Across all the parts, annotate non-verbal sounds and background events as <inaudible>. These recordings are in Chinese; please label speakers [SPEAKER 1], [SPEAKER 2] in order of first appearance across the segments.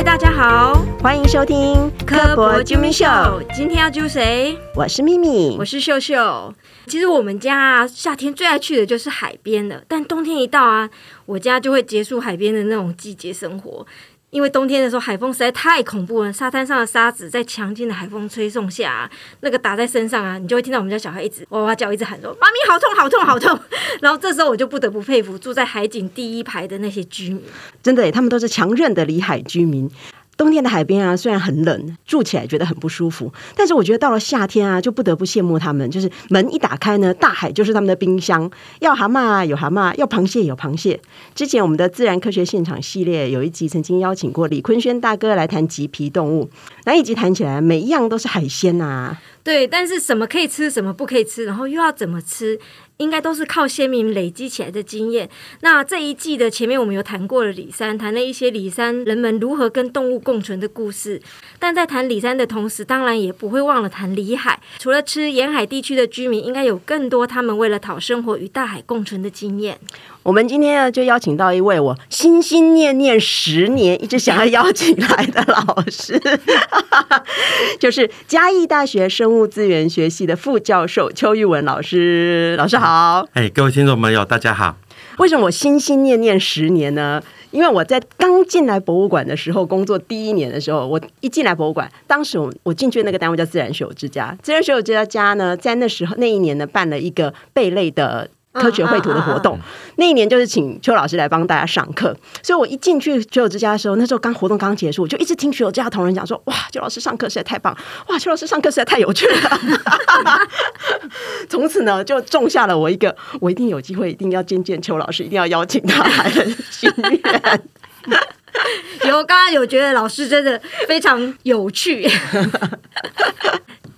[SPEAKER 1] 位大家好，
[SPEAKER 2] 欢迎收听
[SPEAKER 1] 科博啾咪秀。今天要揪谁？
[SPEAKER 2] 我是咪咪，
[SPEAKER 1] 我是秀秀。其实我们家啊，夏天最爱去的就是海边了。但冬天一到啊，我家就会结束海边的那种季节生活。因为冬天的时候，海风实在太恐怖了，沙滩上的沙子在强劲的海风吹送下，那个打在身上啊，你就会听到我们家小孩一直哇哇叫，一直喊说：“妈咪好痛，好痛，好痛！” <laughs> 然后这时候我就不得不佩服住在海景第一排的那些居民，
[SPEAKER 2] 真的，他们都是强韧的离海居民。冬天的海边啊，虽然很冷，住起来觉得很不舒服，但是我觉得到了夏天啊，就不得不羡慕他们。就是门一打开呢，大海就是他们的冰箱，要蛤蟆有蛤蟆，要螃蟹有螃蟹。之前我们的自然科学现场系列有一集曾经邀请过李坤轩大哥来谈棘皮动物，那一集谈起来每一样都是海鲜呐。
[SPEAKER 1] 对，但是什么可以吃，什么不可以吃，然后又要怎么吃？应该都是靠先民累积起来的经验。那这一季的前面我们有谈过了李山，谈了一些李山人们如何跟动物共存的故事。但在谈李山的同时，当然也不会忘了谈里海。除了吃，沿海地区的居民应该有更多他们为了讨生活与大海共存的经验。
[SPEAKER 2] 我们今天呢，就邀请到一位我心心念念十年一直想要邀请来的老师，<laughs> 就是嘉义大学生物资源学系的副教授邱玉文老师。老师好，
[SPEAKER 3] 哎，各位听众朋友，大家好。
[SPEAKER 2] 为什么我心心念念十年呢？因为我在刚进来博物馆的时候，工作第一年的时候，我一进来博物馆，当时我我进去的那个单位叫自然学友之家，自然学友之家呢，在那时候那一年呢，办了一个贝类的。科学绘图的活动，那一年就是请邱老师来帮大家上课，所以我一进去学友之家的时候，那时候刚活动刚结束，我就一直听学友之家同仁讲说：“哇，邱老师上课实在太棒！哇，邱老师上课实在太有趣了。<laughs> ”从此呢，就种下了我一个我一定有机会，一定要见见邱老师，一定要邀请他来的心愿。<laughs>
[SPEAKER 1] 有刚刚有觉得老师真的非常有趣。<laughs>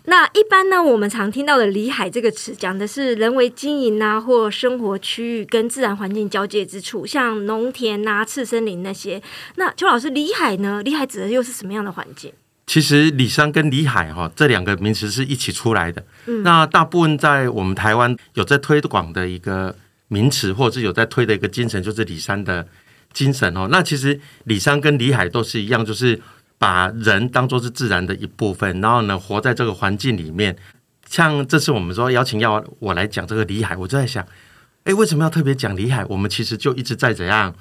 [SPEAKER 1] 那一般呢，我们常听到的“里海”这个词，讲的是人为经营啊，或生活区域跟自然环境交界之处，像农田啊、次森林那些。那邱老师，“里海”呢？“里海”指的又是什么样的环境？
[SPEAKER 3] 其实“里山”跟“里海”哈这两个名词是一起出来的。嗯，那大部分在我们台湾有在推广的一个名词，或者是有在推的一个精神，就是“里山”的精神哦。那其实“里山”跟“里海”都是一样，就是。把人当做是自然的一部分，然后呢，活在这个环境里面。像这次我们说邀请要我来讲这个里海，我就在想，哎，为什么要特别讲里海？我们其实就一直在怎样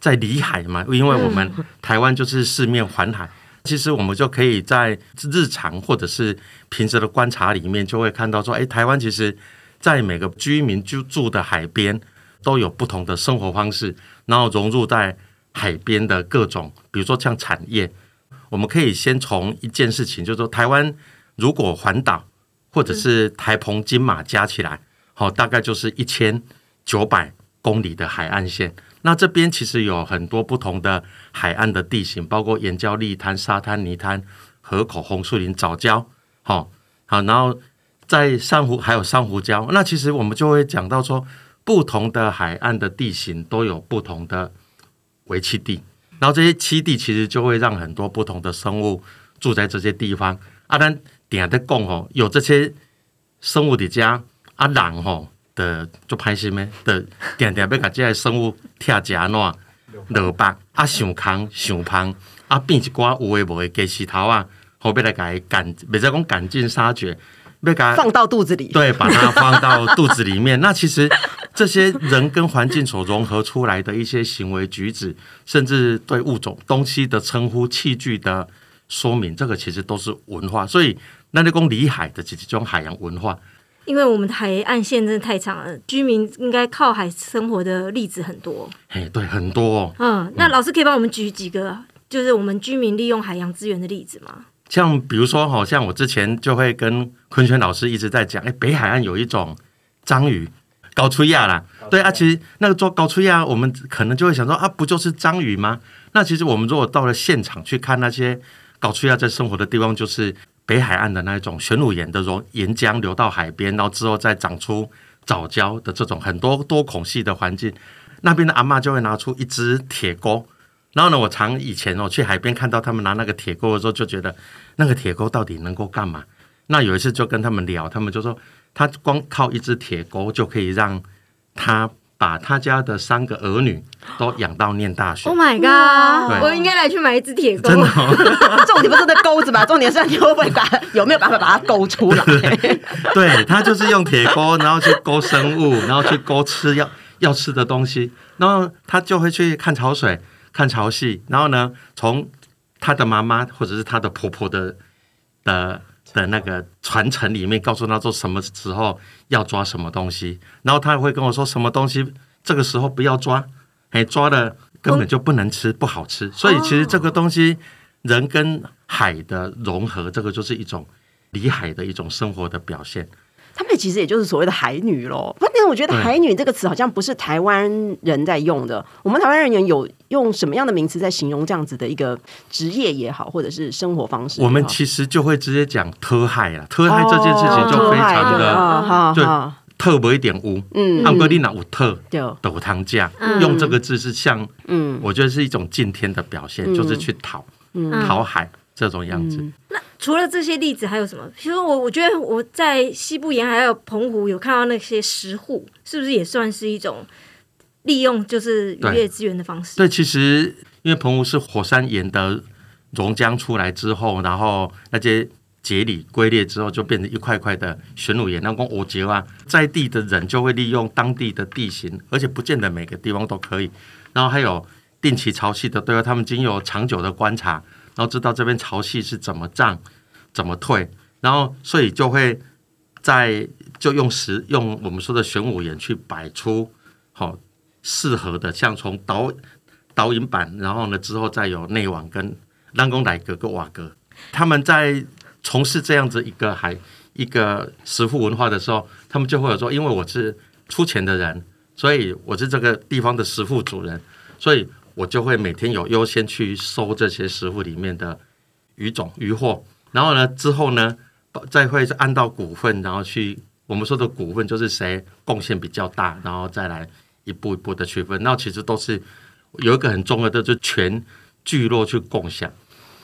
[SPEAKER 3] 在里海嘛，因为我们台湾就是四面环海，其实我们就可以在日常或者是平时的观察里面，就会看到说，哎，台湾其实在每个居民居住的海边都有不同的生活方式，然后融入在海边的各种，比如说像产业。我们可以先从一件事情，就是说，台湾如果环岛或者是台澎金马加起来，好，大概就是一千九百公里的海岸线。那这边其实有很多不同的海岸的地形，包括岩礁、砾滩、沙滩、泥滩、河口、红树林、藻礁，好，好，然后在珊瑚还有珊瑚礁。那其实我们就会讲到说，不同的海岸的地形都有不同的围栖地。然后这些栖地其实就会让很多不同的生物住在这些地方。阿丹点的讲吼，有这些生物的家，阿人吼的就拍心咩？的点点要把这些生物拆家喏落白，啊想康想胖，啊变一寡有诶无诶鸡石头啊，后边来改赶，别再讲赶尽杀绝，
[SPEAKER 2] 放到肚子里，
[SPEAKER 3] 对，把它放到肚子里面。那其实。这些人跟环境所融合出来的一些行为举止，甚至对物种、东西的称呼、器具的说明，这个其实都是文化。所以，那你讲里海的这种海洋文化，
[SPEAKER 1] 因为我们的海岸线真的太长了，居民应该靠海生活的例子很多。
[SPEAKER 3] 哎，对，很多。
[SPEAKER 1] 哦嗯，那老师可以帮我们举几个，就是我们居民利用海洋资源的例子吗？
[SPEAKER 3] 像比如说，好像我之前就会跟坤泉老师一直在讲，哎，北海岸有一种章鱼。高出亚啦，对啊，其实那个做高出亚，我们可能就会想说啊，不就是章鱼吗？那其实我们如果到了现场去看那些高出亚在生活的地方，就是北海岸的那种玄武岩的溶岩浆流到海边，然后之后再长出藻礁的这种很多多孔隙的环境，那边的阿妈就会拿出一只铁钩，然后呢，我常以前哦去海边看到他们拿那个铁钩的时候，就觉得那个铁钩到底能够干嘛？那有一次就跟他们聊，他们就说。他光靠一只铁钩就可以让他把他家的三个儿女都养到念大学
[SPEAKER 1] Oh。my god！我应该来去买一只铁钩。
[SPEAKER 3] 真的、哦，
[SPEAKER 2] 重点不是那钩子吧？重点是你会不会把有没有办法把它勾出来？
[SPEAKER 3] 对他就是用铁钩，然后去勾生物，然后去勾吃要要吃的东西，然后他就会去看潮水、看潮汐，然后呢，从他的妈妈或者是他的婆婆的的的那个传承里面，告诉他说什么时候要抓什么东西，然后他也会跟我说什么东西这个时候不要抓，哎，抓了根本就不能吃，不好吃。所以其实这个东西，人跟海的融合，这个就是一种离海的一种生活的表现。
[SPEAKER 2] 他们其实也就是所谓的海女喽。但是我觉得“海女”这个词好像不是台湾人在用的。我们台湾人有用什么样的名词在形容这样子的一个职业也好，或者是生活方式？
[SPEAKER 3] 我们其实就会直接讲特害啦，特害这件事情就非常的就
[SPEAKER 2] 的
[SPEAKER 3] 特别一点污。
[SPEAKER 2] 嗯
[SPEAKER 3] 汉格丽娜有特
[SPEAKER 2] 对，
[SPEAKER 3] 都有汤价，
[SPEAKER 1] 嗯。
[SPEAKER 3] 用这个字是像，
[SPEAKER 2] 嗯。
[SPEAKER 3] 我觉得是一种敬天的表现，
[SPEAKER 2] 嗯。
[SPEAKER 3] 就是去讨
[SPEAKER 1] 嗯。
[SPEAKER 3] 讨海这种样子。
[SPEAKER 1] 那除了这些例子，还有什么？其实我我觉得我在西部沿海还有澎湖有看到那些石户，是不是也算是一种利用就是渔业资源的方式？
[SPEAKER 3] 对，其实因为澎湖是火山岩的熔浆出来之后，然后那些节理龟裂之后，就变成一块块的玄武岩。那光我觉啊，在地的人就会利用当地的地形，而且不见得每个地方都可以。然后还有定期潮汐的对话，他们经有长久的观察，然后知道这边潮汐是怎么涨、怎么退，然后所以就会在就用石用我们说的玄武岩去摆出好、适合的，像从导导引板，然后呢之后再有内网跟让公来格跟瓦格，他们在从事这样子一个海一个石户文化的时候，他们就会有说，因为我是出钱的人，所以我是这个地方的石户主人，所以我就会每天有优先去收这些食物里面的鱼种鱼货，然后呢之后呢再会按照股份，然后去我们说的股份就是谁贡献比较大，然后再来一步一步的区分。那其实都是有一个很重要的，就是全聚落去共享。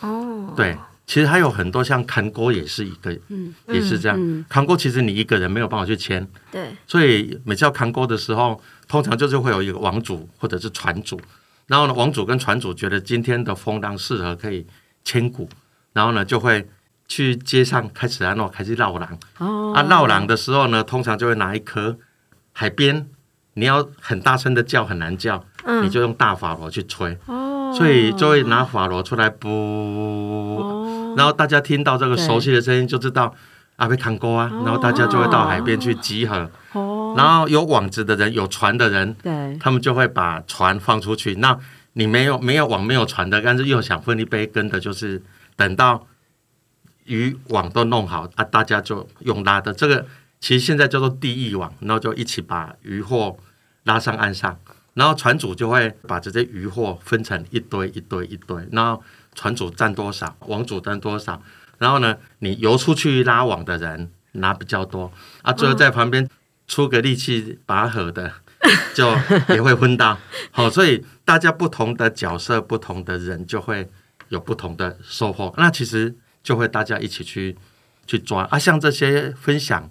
[SPEAKER 1] 哦，
[SPEAKER 3] 对，其实还有很多像扛锅也是一个，嗯也是这样。
[SPEAKER 2] 嗯
[SPEAKER 3] 锅其实你一个人没有办法去签，
[SPEAKER 1] 对，
[SPEAKER 3] 所以每次要扛锅的时候，通常就是会有一个王主或者是船主，然后呢，王主跟船主觉得今天的风浪适合可以千古，然后呢就会去街上开始啊，那开始绕廊。
[SPEAKER 2] 哦。
[SPEAKER 3] 啊，绕廊的时候呢，通常就会拿一颗海边，你要很大声的叫，很难叫，
[SPEAKER 1] 嗯。
[SPEAKER 3] 你就用大法螺去吹，
[SPEAKER 2] 哦。
[SPEAKER 3] 所以就会拿法螺出来不，
[SPEAKER 2] 哦。
[SPEAKER 3] 然后大家听到这个熟悉的声音就知道啊被看沟啊，然后大家就会到海边去集合，
[SPEAKER 2] 哦，
[SPEAKER 3] 然后有网子的人，有船的人，
[SPEAKER 2] 对，
[SPEAKER 3] 他们就会把船放出去。那你没有没有网没有船的，但是又想分一杯羹的，就是等到渔网都弄好啊，大家就用拉的。这个其实现在叫做地域网，然后就一起把渔货拉上岸上，然后船主就会把这些渔货分成一堆一堆一堆，然后船主占多少，网主占多少，然后呢，你游出去拉网的人拿比较多啊，最后在旁边出个力气拔河的。<laughs> 就也会分到，<laughs> 好，所以大家不同的角色、不同的人就会有不同的收获。那其实就会大家一起去去抓啊，像这些分享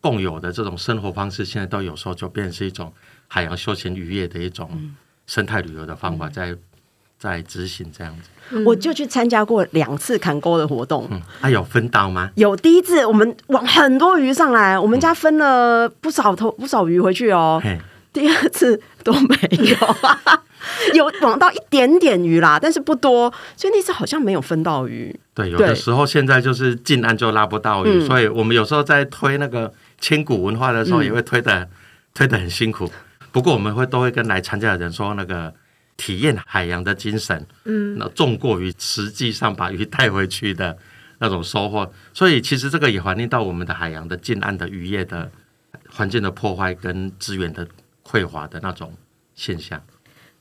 [SPEAKER 3] 共有的这种生活方式，现在都有时候就变成是一种海洋休闲渔业的一种生态旅游的方法，在在执行这样子。
[SPEAKER 2] 我就去参加过两次砍钩的活动。
[SPEAKER 3] 嗯，啊，有分到吗？
[SPEAKER 2] 有第一次，我们网很多鱼上来，我们家分了不少头不少鱼回去哦。第二次都没有，<laughs> 有网到一点点鱼啦，但是不多，所以那次好像没有分到鱼。
[SPEAKER 3] 对，有的时候现在就是近岸就拉不到鱼，
[SPEAKER 2] 嗯
[SPEAKER 3] 所以我们有时候在推那个千古文化的时候，
[SPEAKER 2] 嗯
[SPEAKER 3] 也会推的、推的很辛苦。不过我们会都会跟来参加的人说，那个体验海洋的精神，
[SPEAKER 1] 嗯，
[SPEAKER 3] 那重过于实际上把鱼带回去的那种收获。所以其实这个也反映到我们的海洋的近岸的渔业的环境的破坏跟资源的匮乏的那种现象。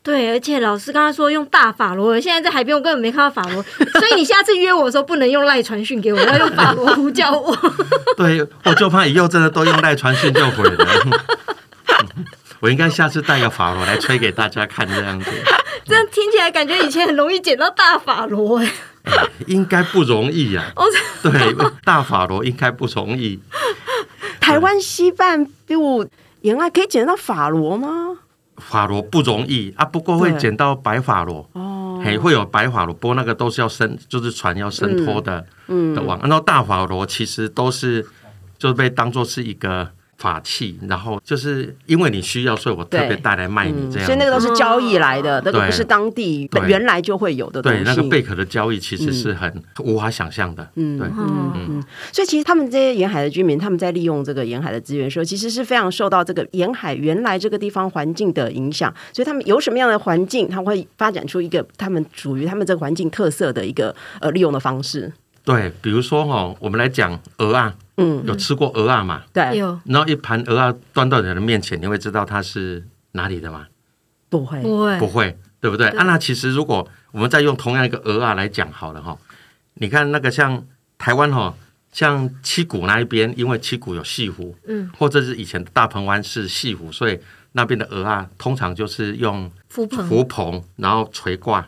[SPEAKER 1] 对，而且老师刚刚说用大法螺，现在在海边我根本没看到法螺，<laughs> 所以你下次约我的时候不能用赖传讯给我，要用法螺呼叫我。<laughs>
[SPEAKER 3] 对，我就怕以后真的都用赖传讯就毁了。我应该下次带个法螺来吹给大家看，这样子。<laughs>
[SPEAKER 1] 这样听起来感觉以前很容易捡到大法螺哎。
[SPEAKER 3] 应该不容易呀、<laughs>
[SPEAKER 1] 哦，
[SPEAKER 3] 对，大法螺应该不容易。
[SPEAKER 2] 台湾西半部沿岸可以捡到法螺吗？
[SPEAKER 3] 法螺不容易。啊，不过会
[SPEAKER 2] 对。
[SPEAKER 3] 捡到白法螺，
[SPEAKER 2] 哦，
[SPEAKER 3] 嘿，会有白法螺，不过那个都是要伸，就是船要伸脱的、
[SPEAKER 2] 嗯。
[SPEAKER 3] 的网。然后大法螺其实都是就被当做是一个法器，然后就是因为你需要，所以我特别带来卖你
[SPEAKER 2] 嗯
[SPEAKER 3] 这样子。
[SPEAKER 2] 所以那个都是交易来的，那个不是当地
[SPEAKER 3] 对
[SPEAKER 2] 原来就会有的东西。
[SPEAKER 3] 对那个贝壳的交易其实是很无法想象的。
[SPEAKER 2] 嗯
[SPEAKER 3] 对，
[SPEAKER 1] 嗯
[SPEAKER 2] 嗯，所以其实他们这些沿海的居民，他们在利用这个沿海的资源的时候，其实是非常受到这个沿海原来这个地方环境的影响。所以他们有什么样的环境，他会发展出一个他们属于他们这个环境特色的一个呃利用的方式。
[SPEAKER 3] 对，比如说哈，我们来讲鹅啊，
[SPEAKER 2] 嗯，
[SPEAKER 3] 有吃过鹅啊嘛？
[SPEAKER 2] 对，
[SPEAKER 1] 有
[SPEAKER 3] 然后一盘鹅啊端到你的面前，你会知道它是哪里的吗？
[SPEAKER 2] 不会，
[SPEAKER 1] 不会
[SPEAKER 3] 不会，对不对？
[SPEAKER 1] 对
[SPEAKER 3] 啊，那其实如果我们再用同样一个鹅啊来讲好了哈，你看那个像台湾哈，像七股那一边，因为七股有西湖，
[SPEAKER 1] 嗯，
[SPEAKER 3] 或者是以前的大鹏湾是西湖，所以那边的鹅啊，通常就是用
[SPEAKER 1] 浮棚
[SPEAKER 3] 浮棚，然后垂挂。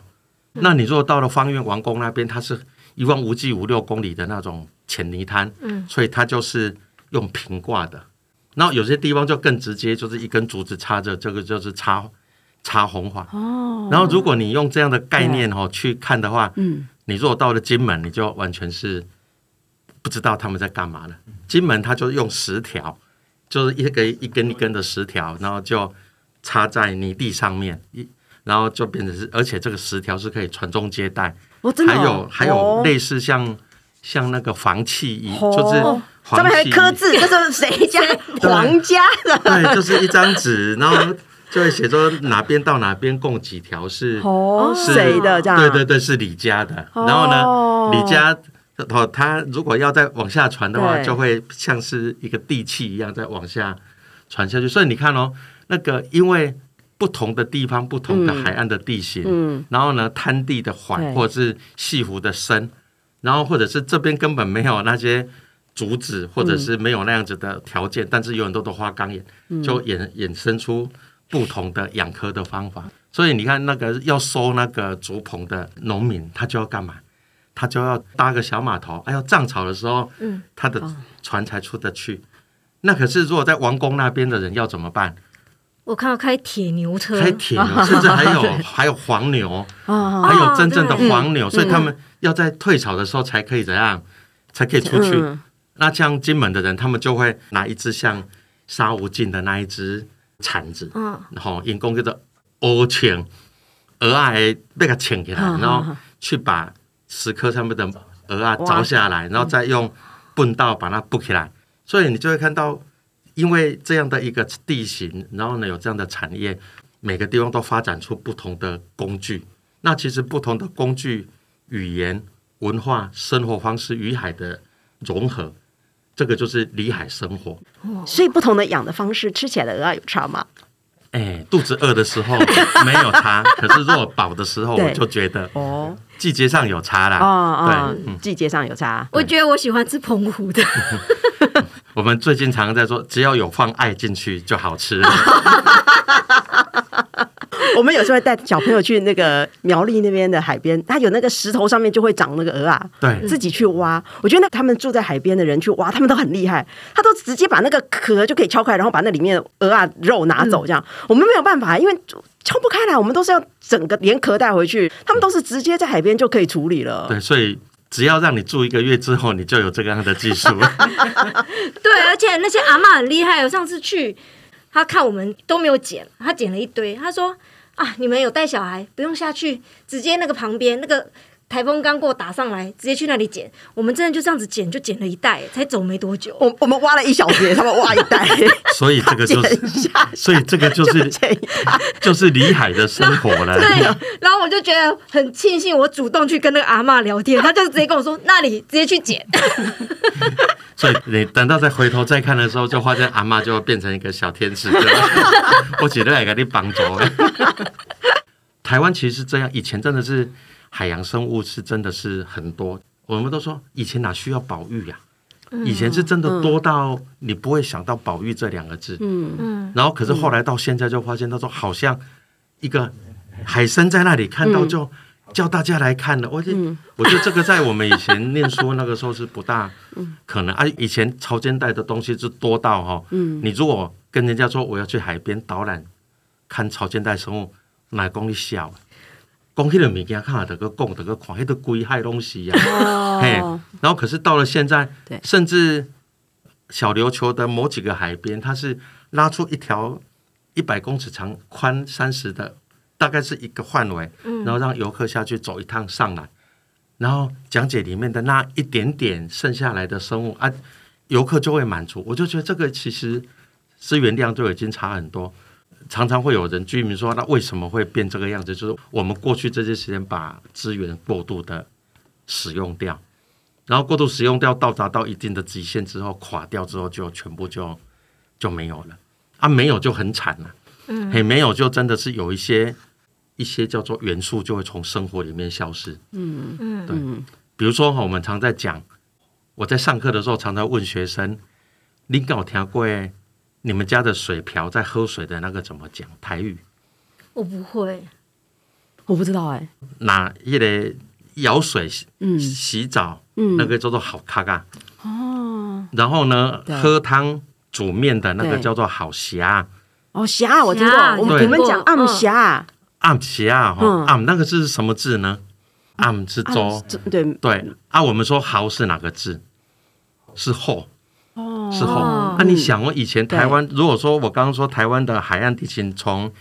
[SPEAKER 3] 那你如果到了方院王宫那边，它是一望无际五六公里的那种浅泥滩，
[SPEAKER 1] 嗯，
[SPEAKER 3] 所以它就是用平挂的。然后有些地方就更直接，就是一根竹子插着，这个就是插插红花。
[SPEAKER 2] 哦，
[SPEAKER 3] 然后如果你用这样的概念哦去看的话，
[SPEAKER 2] 嗯，
[SPEAKER 3] 你如果到了金门，你就完全是不知道他们在干嘛了。金门它就用石条，就是一个一根一根的石条，然后就插在泥地上面，一然后就变成是，而且这个石条是可以传宗接代，
[SPEAKER 2] 我真的
[SPEAKER 3] 还有
[SPEAKER 2] 哦
[SPEAKER 3] 还有
[SPEAKER 2] 哦
[SPEAKER 3] 类似像像那个房契一，
[SPEAKER 2] 哦
[SPEAKER 3] 就是
[SPEAKER 2] 上面还刻字，<laughs> 这是谁家？皇家的。
[SPEAKER 3] 对，就是一张纸，然后就会写说哪边到哪边共几条是
[SPEAKER 2] 哦，谁的这样？
[SPEAKER 3] 对对对，是李家的。
[SPEAKER 2] 哦
[SPEAKER 3] 然后呢，李家哦，他如果要再往下传的话，就会像是一个地契一样再往下传下去。所以你看哦，那个因为不同的地方、不同的海岸的地形，
[SPEAKER 2] 嗯，
[SPEAKER 3] 然后呢，滩地的缓或者是西湖的深，然后或者是这边根本没有那些竹子，或者是没有那样子的条件，但是有很多的花岗岩，就衍衍生出不同的养科的方法。所以你看，那个要收那个竹棚的农民，他就要干嘛？他就要搭个小码头，哎，呦涨潮的时候，
[SPEAKER 1] 嗯，
[SPEAKER 3] 他的船才出得去。那可是如果在王宫那边的人要怎么办？
[SPEAKER 1] 我看到开铁牛车，
[SPEAKER 3] 开铁牛，甚至还有 <laughs> 还有黄牛，
[SPEAKER 2] 啊，
[SPEAKER 3] 还有真正的黄牛，所以他们要在退潮的时候才可以怎样，才可以出去。
[SPEAKER 2] 嗯。
[SPEAKER 3] 那像金门的人，他们就会拿一只像沙无尽的那一只铲子，
[SPEAKER 1] 嗯，
[SPEAKER 3] 然后因公叫做欧请鹅啊的那个请起来，
[SPEAKER 2] 嗯
[SPEAKER 3] 然后去把石刻上面的鹅啊凿下来，然后再用笨刀把它补起来。所以你就会看到，因为这样的一个地形，然后呢有这样的产业，每个地方都发展出不同的工具。那其实不同的工具、语言、文化、生活方式与海的融合，这个就是里海生活。
[SPEAKER 2] 所以不同的养的方式，吃起来的鹅啊有差吗？
[SPEAKER 3] 哎，肚子饿的时候 <laughs> 没有差，可是如果饱的时候，我就觉得
[SPEAKER 2] 哦
[SPEAKER 3] 季节上有差啦。
[SPEAKER 2] 哦哦季节上有差。
[SPEAKER 1] 我觉得我喜欢吃澎湖的，<laughs>
[SPEAKER 3] 我们最近常常在说，只要有放爱进去就好吃了。<laughs>
[SPEAKER 2] 我们有时候会带小朋友去那个苗栗那边的海边，它有那个石头上面就会长那个鹅啊，
[SPEAKER 3] 对，
[SPEAKER 2] 自己去挖。我觉得那他们住在海边的人去挖，他们都很厉害，他都直接把那个壳就可以敲开，然后把那里面的鹅啊肉拿走。这样、我们没有办法，因为敲不开来，我们都是要整个连壳带回去，他们都是直接在海边就可以处理了。
[SPEAKER 3] 对，所以只要让你住一个月之后，你就有这个样的技术。<laughs>
[SPEAKER 1] 对，而且那些阿嬷很厉害。我上次去，他看我们都没有捡，他捡了一堆，他说啊，你们有带小孩，不用下去，直接那个旁边那个。台风刚过打上来，直接去那里捡。我们真的就这样子捡，就捡了一袋，才走没多久。
[SPEAKER 2] 我我们挖了一小节，他们挖一袋，<laughs> <laughs>
[SPEAKER 3] 所以这个就是，所以这个就是。就是里海的生活了。
[SPEAKER 1] 对，然后我就觉得很庆幸，我主动去跟那个阿嬷聊天，他就直接跟我说：“那里直接去捡。<laughs>
[SPEAKER 3] 所以你等到再回头再看的时候，就发现阿妈就会变成一个小天使，我觉得来给你帮助。台湾其实是这样，以前真的是海洋生物是真的是很多，我们都说以前哪需要保育呀、以前是真的多到你不会想到保育这两个字，
[SPEAKER 2] 嗯”
[SPEAKER 1] 嗯，
[SPEAKER 3] 然后可是后来到现在就发现，他说好像一个海参在那里看到就叫大家来看了。我觉得，我觉得这个在我们以前念书那个时候是不大可能。啊。以前潮间带的东西是多到哈，你如果跟人家说我要去海边导览看潮间带生物，哪讲你笑？讲迄个物件，看得个讲得个看，迄个鬼害东西呀。<laughs> 嘿，然后可是到了现在，甚至小琉球的某几个海边，它是拉出一条一百公尺长、宽三十的，大概是一个范围，然后让游客下去走一趟上来，然后讲解里面的那一点点剩下来的生物啊，游客就会满足。我就觉得这个其实资源量就已经差很多。常常会有人居民说，那为什么会变这个样子？就是我们过去这些时间把资源过度的使用掉，然后过度使用掉，到达到一定的极限之后，垮掉之后，就全部就就没有了。啊，没有就很惨了。嗯，嘿，没有就真的是有一些一些叫做元素就会从生活里面消失。嗯嗯，对。比如说哈，我们常在讲，我在上课的时候常常问学生，你有听过？你们家的水瓢在喝水的那个怎么讲？台语？
[SPEAKER 1] 我不会，
[SPEAKER 2] 我不知道哎。
[SPEAKER 3] 那一个舀水嗯。洗澡嗯那个叫做好咖咖哦。然后呢，喝汤煮面的那个叫做好虾。
[SPEAKER 2] 哦虾我听过，我们我们讲暗虾。
[SPEAKER 3] 暗虾哈暗那个是什么字呢？暗是粥
[SPEAKER 2] 对。
[SPEAKER 3] 对。啊，我们说好是哪个字？是后。是后，那你想，我以前台湾，如果说我刚刚说台湾的海岸地形，从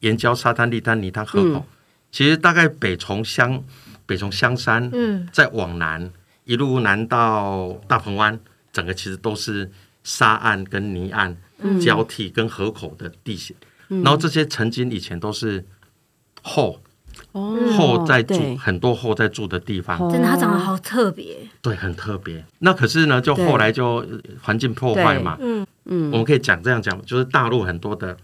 [SPEAKER 3] 岩礁、沙滩、砾滩、泥滩、河口，其实大概北从香北从香山，嗯，再往南一路南到大鹏湾，整个其实都是沙岸跟泥岸交替跟河口的地形，然后这些曾经以前都是后。后在住很多后在住的地方，
[SPEAKER 1] 真的，它长得好特别。
[SPEAKER 3] 对，很特别。那可是呢，就后来就环境破坏嘛。嗯嗯，我们可以讲这样讲，就是大陆很多的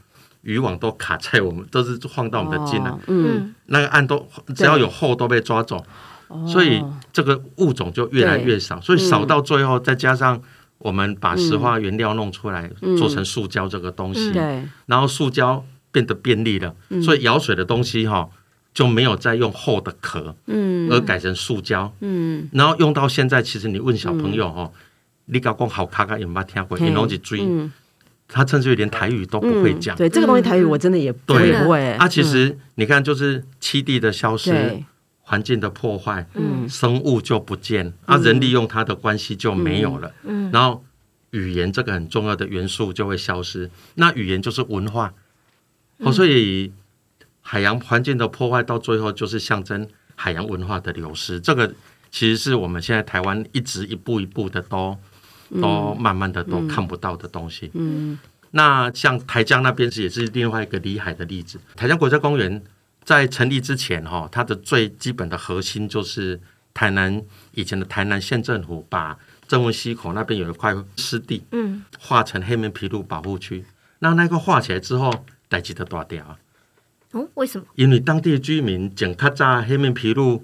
[SPEAKER 3] 渔网都卡在我们，都是晃到我们的近了。嗯，那个岸都只要有后都被抓走，所以这个物种就越来越少。所以少到最后，再加上我们把石化原料弄出来做成塑胶这个东西，对，然后塑胶变得便利了，所以舀水的东西哈。就没有再用厚的壳，嗯，而改成塑胶，嗯，然后用到现在，其实你问小朋友哦，你搞讲好卡卡有没有听过？你拢去追，他甚至于连台语都不会讲。
[SPEAKER 2] 对这个东西，台语我真的也不会。
[SPEAKER 3] 啊，其实你看，就是栖地的消失，环境的破坏，嗯，生物就不见，啊，人利用它的关系就没有了，嗯，然后语言这个很重要的元素就会消失。那语言就是文化，哦，所以。海洋环境的破坏，到最后就是象征海洋文化的流失。这个其实是我们现在台湾一直一步一步的都都慢慢的都看不到的东西。嗯，那像台江那边是也是另外一个离海的例子。台江国家公园在成立之前，哈，它的最基本的核心就是台南以前的台南县政府把正文溪口那边有一块湿地，嗯，划成黑面琵鹭保护区。那那个划起来之后，代志的大掉。
[SPEAKER 1] 哦，为什么？
[SPEAKER 3] 因为当地的居民从较早黑面皮鹭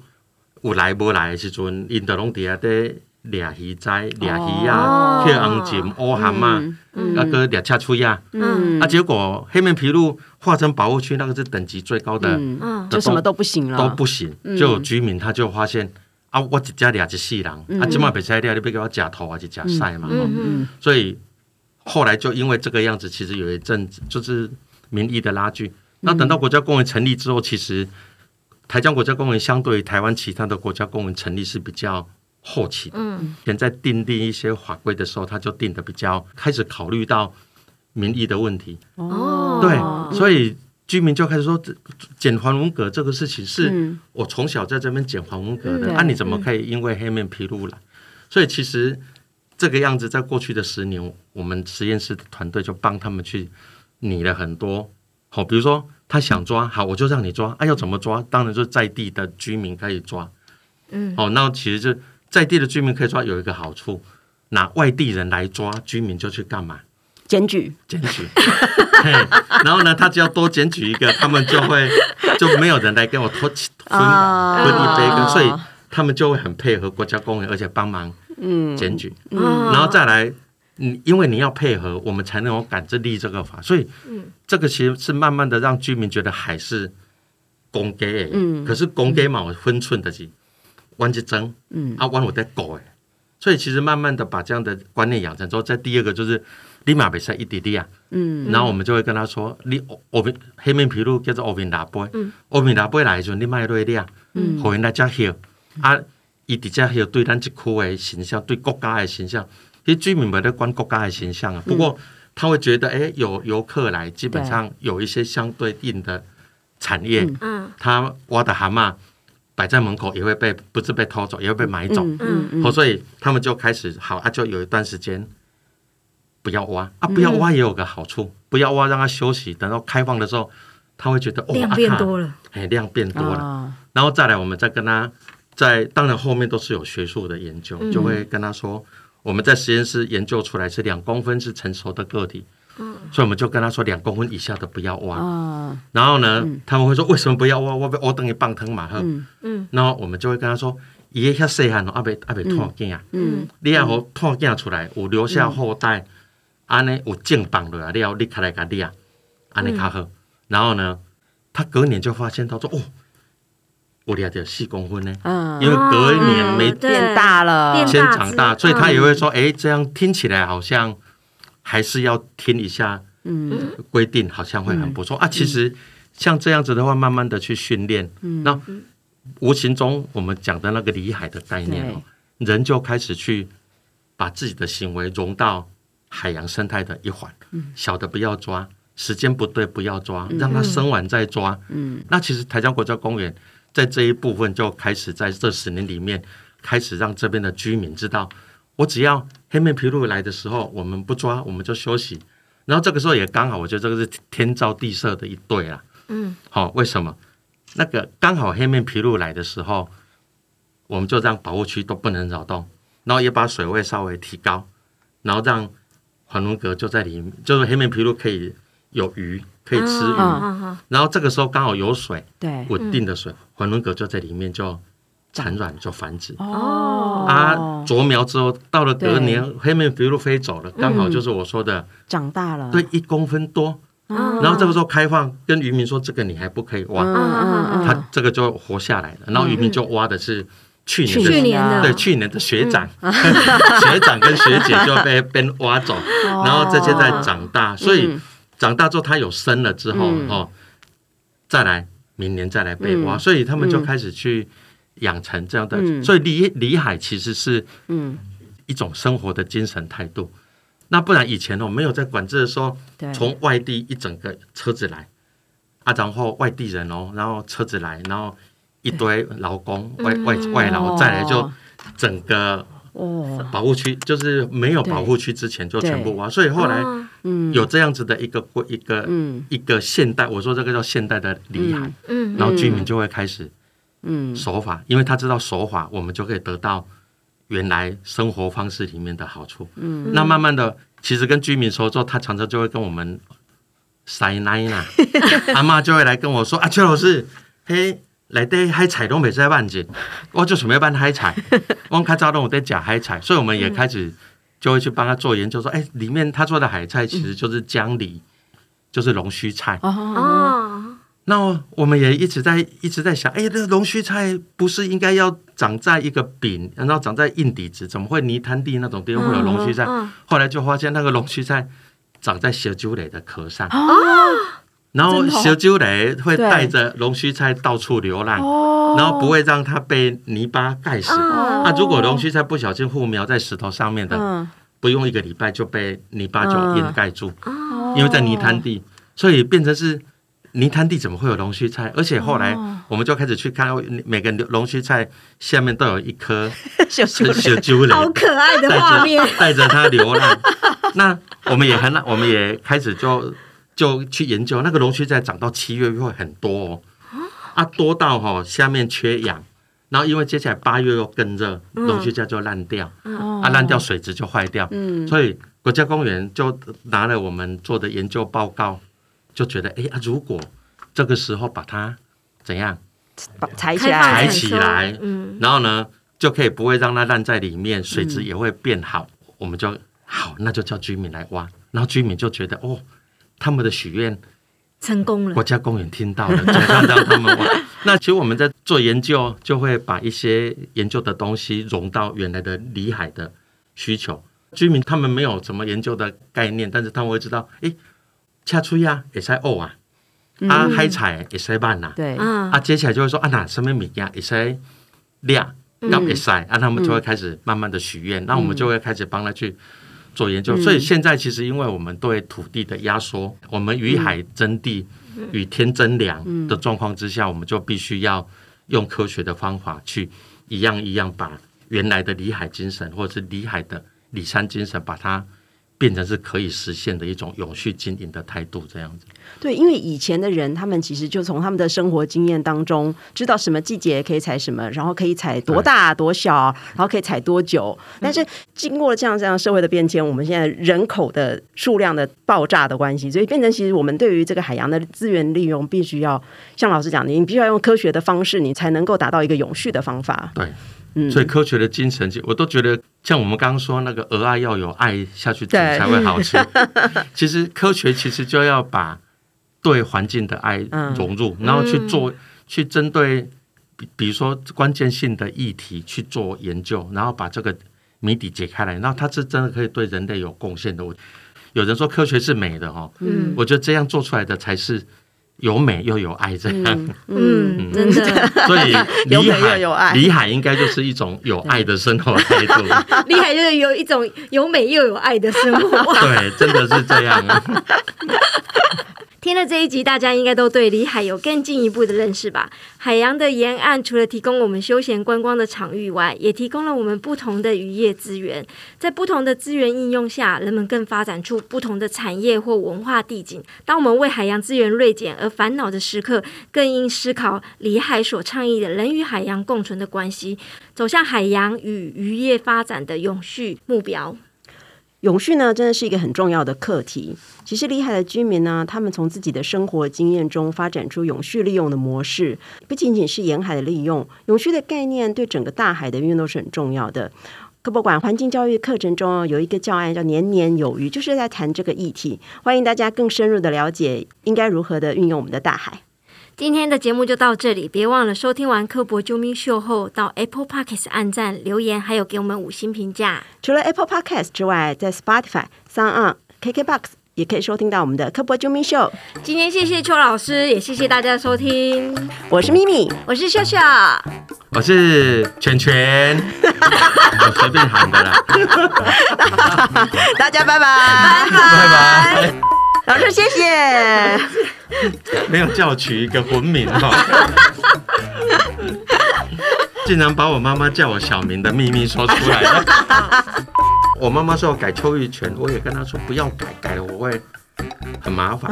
[SPEAKER 3] 有来无来的时阵，因都拢伫遐在掠鱼仔、掠鱼啊、去红金、乌蛤啊，啊个掠恰出呀。嗯，啊，结果黑面皮鹭划成保护区，那个是等级最高的，
[SPEAKER 2] 嗯，就什么都不行了，
[SPEAKER 3] 都不行。就有居民他就发现啊，我一家掠一世人，啊，今晚别再掠，你别给我假头还是假晒嘛。嗯嗯。所以后来就因为这个样子，其实有一阵子就是民意的拉锯。那等到国家公园成立之后，其实台江国家公园相对于台湾其他的国家公园成立是比较后期的。嗯，现在订定一些法规的时候，他就定的比较开始考虑到民意的问题。哦，对，所以居民就开始说，捡黄文革这个事情是我从小在这边捡黄文革的，那你怎么可以因为黑面披露了？所以其实这个样子，在过去的十年，我们实验室的团队就帮他们去拟了很多。好，比如说。他想抓好，我就让你抓。哎，要怎么抓？当然就在地的居民可以抓。嗯，哦，那其实就在地的居民可以抓，有一个好处，拿外地人来抓，居民就去干嘛？
[SPEAKER 2] 检举，
[SPEAKER 3] 检举。然后呢，他只要多检举一个，他们就会就没有人来跟我拖分分一杯羹，所以他们就会很配合国家公园，而且帮忙嗯检举。嗯，然后再来。嗯，因为你要配合，我们才能够赶着立这个法，所以，这个其实是慢慢的让居民觉得海是公家的，
[SPEAKER 2] 嗯。
[SPEAKER 3] 可是公家嘛有分寸的是，弯一针，
[SPEAKER 2] 嗯。
[SPEAKER 3] 啊，弯我在狗哎，所以其实慢慢的把这样的观念养成之后，在第二个就是立马比赛一滴滴啊，
[SPEAKER 2] 嗯。
[SPEAKER 3] 然后我们就会跟他说，你欧面黑面皮鹭叫做欧面拉杯，欧面拉杯来的时候，你卖瑞利啊，
[SPEAKER 2] 嗯。
[SPEAKER 3] 互因来遮歇，啊，伊伫遮歇对咱这区的形象，对国家的形象，其实居民们在管国家的形象啊，不过他会觉得，哎，有游客来，基本上有一些相对应的产业，
[SPEAKER 1] 嗯。
[SPEAKER 3] 他挖的蛤蟆摆在门口也会被不是被偷走，也会被买走，
[SPEAKER 2] 嗯嗯
[SPEAKER 3] 所以他们就开始好啊，就有一段时间不要挖。啊，不要挖也有个好处，不要挖让它休息，等到开放的时候，他会觉得哦，
[SPEAKER 1] 量变多了，
[SPEAKER 3] 哎，量变多了，
[SPEAKER 2] 啊
[SPEAKER 3] 然后再来我们再跟他在，当然后面都是有学术的研究，就会跟他说，我们在实验室研究出来是两公分是成熟的个体。所以我们就跟他说，两公分以下的不要挖。
[SPEAKER 2] 啊
[SPEAKER 3] 然后呢，他们会说为什么不要挖？我被我等于棒疼嘛，呵。
[SPEAKER 2] 嗯
[SPEAKER 1] 嗯
[SPEAKER 3] 然后我们就会跟他说，伊遐细汉哦，阿未阿未脱囝啊，
[SPEAKER 2] 嗯
[SPEAKER 3] 你要好脱囝出来，有留下后代，安尼有正棒落来了，你开来甲掠，安尼较好。然后呢，他隔年就发现他说，哦，我掠着四公分呢，
[SPEAKER 2] 嗯。
[SPEAKER 3] 因为隔一年没
[SPEAKER 1] 对。
[SPEAKER 2] 变大了。
[SPEAKER 3] 先
[SPEAKER 1] 大
[SPEAKER 3] 长大，所以他也会说，哎，这样听起来好像还是要听一下
[SPEAKER 2] 嗯。
[SPEAKER 3] 规定，好像会很不错。啊。其实像这样子的话，慢慢的去训练，
[SPEAKER 2] 嗯。
[SPEAKER 3] 那无形中我们讲的那个里海的概念哦，人就开始去把自己的行为融到海洋生态的一环，
[SPEAKER 2] 嗯。
[SPEAKER 3] 小的不要抓，时间不对不要抓，让它生完再抓。
[SPEAKER 2] 嗯。
[SPEAKER 3] 那其实台江国家公园在这一部分就开始在这十年里面，开始让这边的居民知道，我只要黑面琵鹭来的时候，我们不抓，我们就休息。然后这个时候也刚好，我觉得这个是天造地设的一对啊。
[SPEAKER 1] 嗯，
[SPEAKER 3] 好、为什么？那个刚好黑面琵鹭来的时候，我们就让保护区都不能扰动，然后也把水位稍微提高，然后让环龙阁就在里面，就是黑面琵鹭可以有鱼可以吃鱼，然后这个时候刚好有水，
[SPEAKER 2] 对。
[SPEAKER 3] 稳定的水，环轮蛤就在里面就产卵就繁殖。
[SPEAKER 1] 哦。
[SPEAKER 3] 啊，啄苗之后，到了隔年，黑面琵鹭飞走了，刚好就是我说的，
[SPEAKER 2] 长大了。
[SPEAKER 3] 对，一公分多。
[SPEAKER 1] 嗯。
[SPEAKER 3] 然后这个时候开放，跟渔民说这个你还不可以挖，
[SPEAKER 2] 嗯嗯嗯
[SPEAKER 3] 它这个就活下来了。然后渔民就挖的是去年的
[SPEAKER 1] 去年的。
[SPEAKER 3] 对去年的学长，<laughs> 学长跟学姐就被被挖走，然后这些在长大，所以
[SPEAKER 2] 嗯
[SPEAKER 3] 长大之后他有生了之后
[SPEAKER 2] 嗯。
[SPEAKER 3] 哦，再来明年再来被挖，
[SPEAKER 2] 嗯。
[SPEAKER 3] 所以他们就开始去养成这样的，
[SPEAKER 2] 嗯。
[SPEAKER 3] 所以里里海其实是
[SPEAKER 2] 嗯。
[SPEAKER 3] 一种生活的精神态度。那不然以前哦没有在管制的时候，从外地一整个车子来啊，然后外地人哦，然后车子来，然后一堆劳工外外外劳，再来就整个
[SPEAKER 2] 哦。
[SPEAKER 3] 保护区，就是没有保护区之前就全部挖，所以后来
[SPEAKER 1] 哦
[SPEAKER 2] 嗯。
[SPEAKER 3] 有这样子的一个规一个
[SPEAKER 2] 嗯。
[SPEAKER 3] 一个现代，我说这个叫现代的里海，
[SPEAKER 1] 嗯。
[SPEAKER 3] 然后居民就会开始
[SPEAKER 2] 嗯。
[SPEAKER 3] 守法，因为他知道守法，我们就可以得到原来生活方式里面的好处。
[SPEAKER 2] 嗯。
[SPEAKER 3] 那慢慢的，其实跟居民说之后，他常常就会跟我们塞奶啦，<laughs> 阿妈就会来跟我说啊，邱老师，嘿。来对海菜拢袂使办紧，我就准备办海菜，我较早拢有在食海菜，所以我们也开始就会去帮他做研究，说，哎、里面他做的海菜其实就是江梨，就是龙须菜。
[SPEAKER 2] 哦。
[SPEAKER 1] 哦，
[SPEAKER 3] 那我们也一直在一直在想，哎，这龙须菜不是应该要长在一个柄，然后长在硬底子，怎么会泥滩地那种地方会有龙须菜？
[SPEAKER 1] 嗯
[SPEAKER 3] 后来就发现那个龙须菜长在小酒垒的壳上，
[SPEAKER 2] 哦
[SPEAKER 3] 然后小鸠雷会
[SPEAKER 2] 对
[SPEAKER 3] 带着龙须菜到处流浪，
[SPEAKER 2] 哦。
[SPEAKER 3] 然后不会让它被泥巴盖死。
[SPEAKER 1] 哦
[SPEAKER 3] 啊，如果龙须菜不小心护苗在石头上面的，
[SPEAKER 2] 嗯。
[SPEAKER 3] 不用一个礼拜就被泥巴就
[SPEAKER 2] 嗯
[SPEAKER 3] 掩盖住。
[SPEAKER 1] 哦。
[SPEAKER 3] 因为在泥滩地，所以变成是泥滩地怎么会有龙须菜？而且后来
[SPEAKER 2] 哦。
[SPEAKER 3] 我们就开始去看，每个龙须菜下面都有一颗 <laughs>
[SPEAKER 2] 小
[SPEAKER 3] 小小鸠蕾，
[SPEAKER 1] 好可爱的画面，
[SPEAKER 3] 带着它流浪。那我们也很，我们也开始就就去研究那个龙须菜长到七月会很多哦，啊？多到哈、下面缺氧。然后因为接下来八月又更热，龙须菜就烂掉，
[SPEAKER 2] 哦
[SPEAKER 3] 啊烂掉水质就坏掉，
[SPEAKER 2] 嗯。
[SPEAKER 3] 所以国家公园就拿了我们做的研究报告，就觉得，哎啊，如果这个时候把它怎样
[SPEAKER 2] 把踩起来。
[SPEAKER 1] 采
[SPEAKER 3] 起来
[SPEAKER 1] 嗯，
[SPEAKER 3] 然后呢，就可以不会让它烂在里面，水质也会变好，我们就好，那就叫居民来挖，然后居民就觉得，哦，他们的许愿
[SPEAKER 1] 成功了
[SPEAKER 3] 国。家公园听到了，总算让他们玩。那其实我们在做研究，就会把一些研究的东西融到原来的里海的需求。居民他们没有什么研究的概念，但是他们会知道，诶，恰出呀也使哦啊，啊海菜也塞办呐，
[SPEAKER 2] 对，
[SPEAKER 1] 啊
[SPEAKER 3] 啊，接起来就会说啊，哪什么物件也塞亮，要也塞，啊，他们就会开始慢慢的许愿，那我们就会开始帮他去做研究。所以现在其实因为我们对土地的压缩，我们与海争地、与天争粮的状况之下，我们就必须要用科学的方法去一样一样把原来的里海精神或者是里海的里山精神，把它变成是可以实现的一种永续经营的态度，这样子。
[SPEAKER 2] 对，因为以前的人，他们其实就从他们的生活经验当中，知道什么季节可以采什么，然后可以采多大多小，然后可以采多久。但是经过了这样这样社会的变迁，我们现在人口的数量的爆炸的关系，所以变成其实我们对于这个海洋的资源利用，必须要像老师讲的，你必须要用科学的方式，你才能够达到一个永续的方法。
[SPEAKER 3] 对，
[SPEAKER 2] 嗯。
[SPEAKER 3] 所以科学的精神，我都觉得，像我们刚刚说那个鹅啊，要有爱下去煮才会好吃。<laughs> 其实科学其实就要把对环境的爱
[SPEAKER 2] 嗯。
[SPEAKER 3] 融入，然后去做，去针对比比如说关键性的议题去做研究，然后把这个谜底解开来，然后它是真的可以对人类有贡献的。我有人说科学是美的哈，
[SPEAKER 1] 嗯。
[SPEAKER 3] 我觉得这样做出来的才是有美又有爱这样。
[SPEAKER 1] 嗯，<laughs> 真的 <laughs>
[SPEAKER 3] 所以 <laughs>
[SPEAKER 2] 有美
[SPEAKER 3] 里海
[SPEAKER 2] 又有爱
[SPEAKER 3] 李海应该就是一种有爱的生活态度。
[SPEAKER 1] 李海，就是有一种有美又有爱的生活。
[SPEAKER 3] 对，真的是这样。
[SPEAKER 1] 听了这一集，大家应该都对里海有更进一步的认识吧？海洋的沿岸除了提供我们休闲观光的场域外，也提供了我们不同的渔业资源。在不同的资源应用下，人们更发展出不同的产业或文化地景。当我们为海洋资源锐减而烦恼的时刻，更应思考里海所倡议的人与海洋共存的关系，走向海洋与渔业发展的永续目标。
[SPEAKER 2] 永续呢，真的是一个很重要的课题。其实，里海的居民呢，他们从自己的生活经验中发展出永续利用的模式，不仅仅是沿海的利用，永续的概念对整个大海的运用都是很重要的。科博馆环境教育课程中有一个教案叫“年年有余”，就是在谈这个议题。欢迎大家更深入的了解应该如何的运用我们的大海。
[SPEAKER 1] 今天的节目就到这里，别忘了收听完科博救命秀后，到 Apple Podcast 按赞、留言，还有给我们五星评价。
[SPEAKER 2] 除了 Apple Podcast 之外，在 Spotify、s o n KKBox 也可以收听到我们的科博救命秀。
[SPEAKER 1] 今天谢谢邱老师，也谢谢大家的收听，
[SPEAKER 2] 我是咪咪，
[SPEAKER 1] 我是秀秀，
[SPEAKER 3] 我是圈圈，我随便喊的啦。<laughs>
[SPEAKER 2] 大家拜拜，
[SPEAKER 3] 拜拜。
[SPEAKER 2] 老师谢谢。<laughs>
[SPEAKER 3] 没有叫取一个魂名哈，<laughs> 竟然把我妈妈叫我小名的秘密说出来了。我妈妈说我改邱玉泉，我也跟她说不要改，改了我会很麻烦，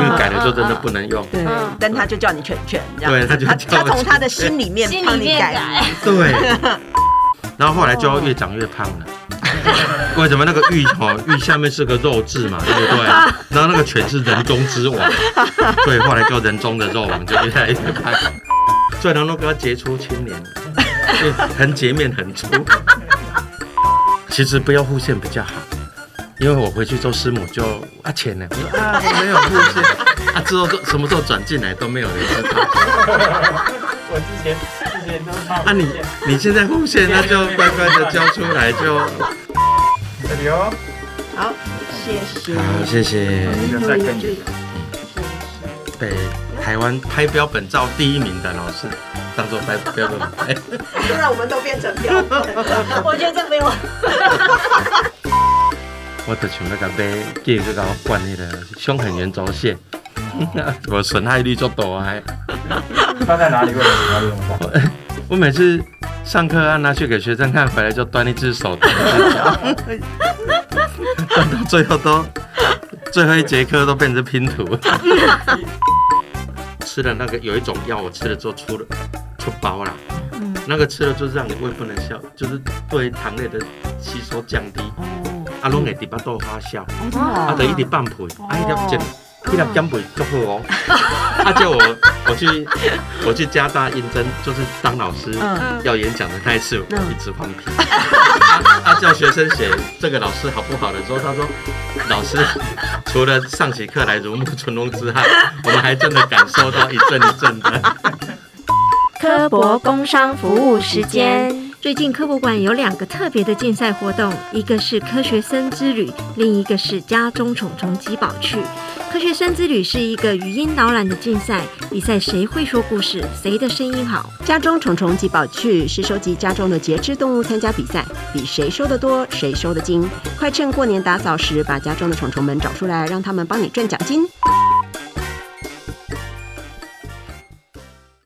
[SPEAKER 3] 因为改了就真的不能用。
[SPEAKER 2] 对，但他就叫你圈圈，这样
[SPEAKER 3] 对他就
[SPEAKER 2] 他
[SPEAKER 3] 叫我
[SPEAKER 2] 他从他的 <laughs> 心里面帮你改，
[SPEAKER 3] 对，然后后来就越长越胖了。<laughs> 为什么那个玉哦，玉下面是个肉字嘛，对不对？<laughs> 然后那个犬是人中之王，对，后来叫人中的肉王就越来越胖。所以然后给他杰出青年，就很洁面很粗。其实不要护线比较好，因为我回去做师母就啊钱呢，我说啊我没有护线啊，之后都什么时候转进来都没有人知道。
[SPEAKER 4] 我之前之前都好
[SPEAKER 3] 啊你你现在护线，那就乖乖的交出来就。
[SPEAKER 4] 这里哦，
[SPEAKER 2] 好，谢谢。
[SPEAKER 3] 好，谢谢。
[SPEAKER 4] 一再跟一个。
[SPEAKER 3] 被台湾拍标本照第一名的老师当做拍标本拍。
[SPEAKER 2] 就让我们都变成标本。
[SPEAKER 1] 我觉得这没有。<laughs>
[SPEAKER 3] 我就想要甲买，继续甲我灌那个凶狠圆轴线，<laughs> 我损害率就大哎。
[SPEAKER 4] 放在哪里会比较用到？<laughs>
[SPEAKER 3] 我每次上课啊拿去给学生看，回来就端一只手，<laughs> 端一只脚，端到最后都最后一节课都变成拼图。吃了那个有一种药，我吃了之后出了出包了。那个吃了就是让你胃不能消，就是对糖类的吸收降低。哦啊，拢会伫巴肚发酵，啊，得一直半倍，啊，迄粒针一两姜不够好哦。<laughs> 他叫我我去 <laughs> 我去加大应征，就是当老师
[SPEAKER 2] 嗯
[SPEAKER 3] 要演讲的那一次，我
[SPEAKER 2] 嗯
[SPEAKER 3] 一直放屁。他 <laughs> 他叫学生写这个老师好不好的时候，他说老师除了上起课来如沐春风之外，我们还真的感受到一阵一阵的。
[SPEAKER 1] 科博工商服务时间。最近科博馆有两个特别的竞赛活动，一个是科学生之旅，另一个是家中虫虫集宝趣。科学生之旅是一个语音导览的竞赛，比赛谁会说故事，谁的声音好。
[SPEAKER 2] 家中虫虫集宝趣是收集家中的节肢动物参加比赛，比谁收的多，谁收的精。快趁过年打扫时，把家中的虫虫们找出来，让他们帮你赚奖金。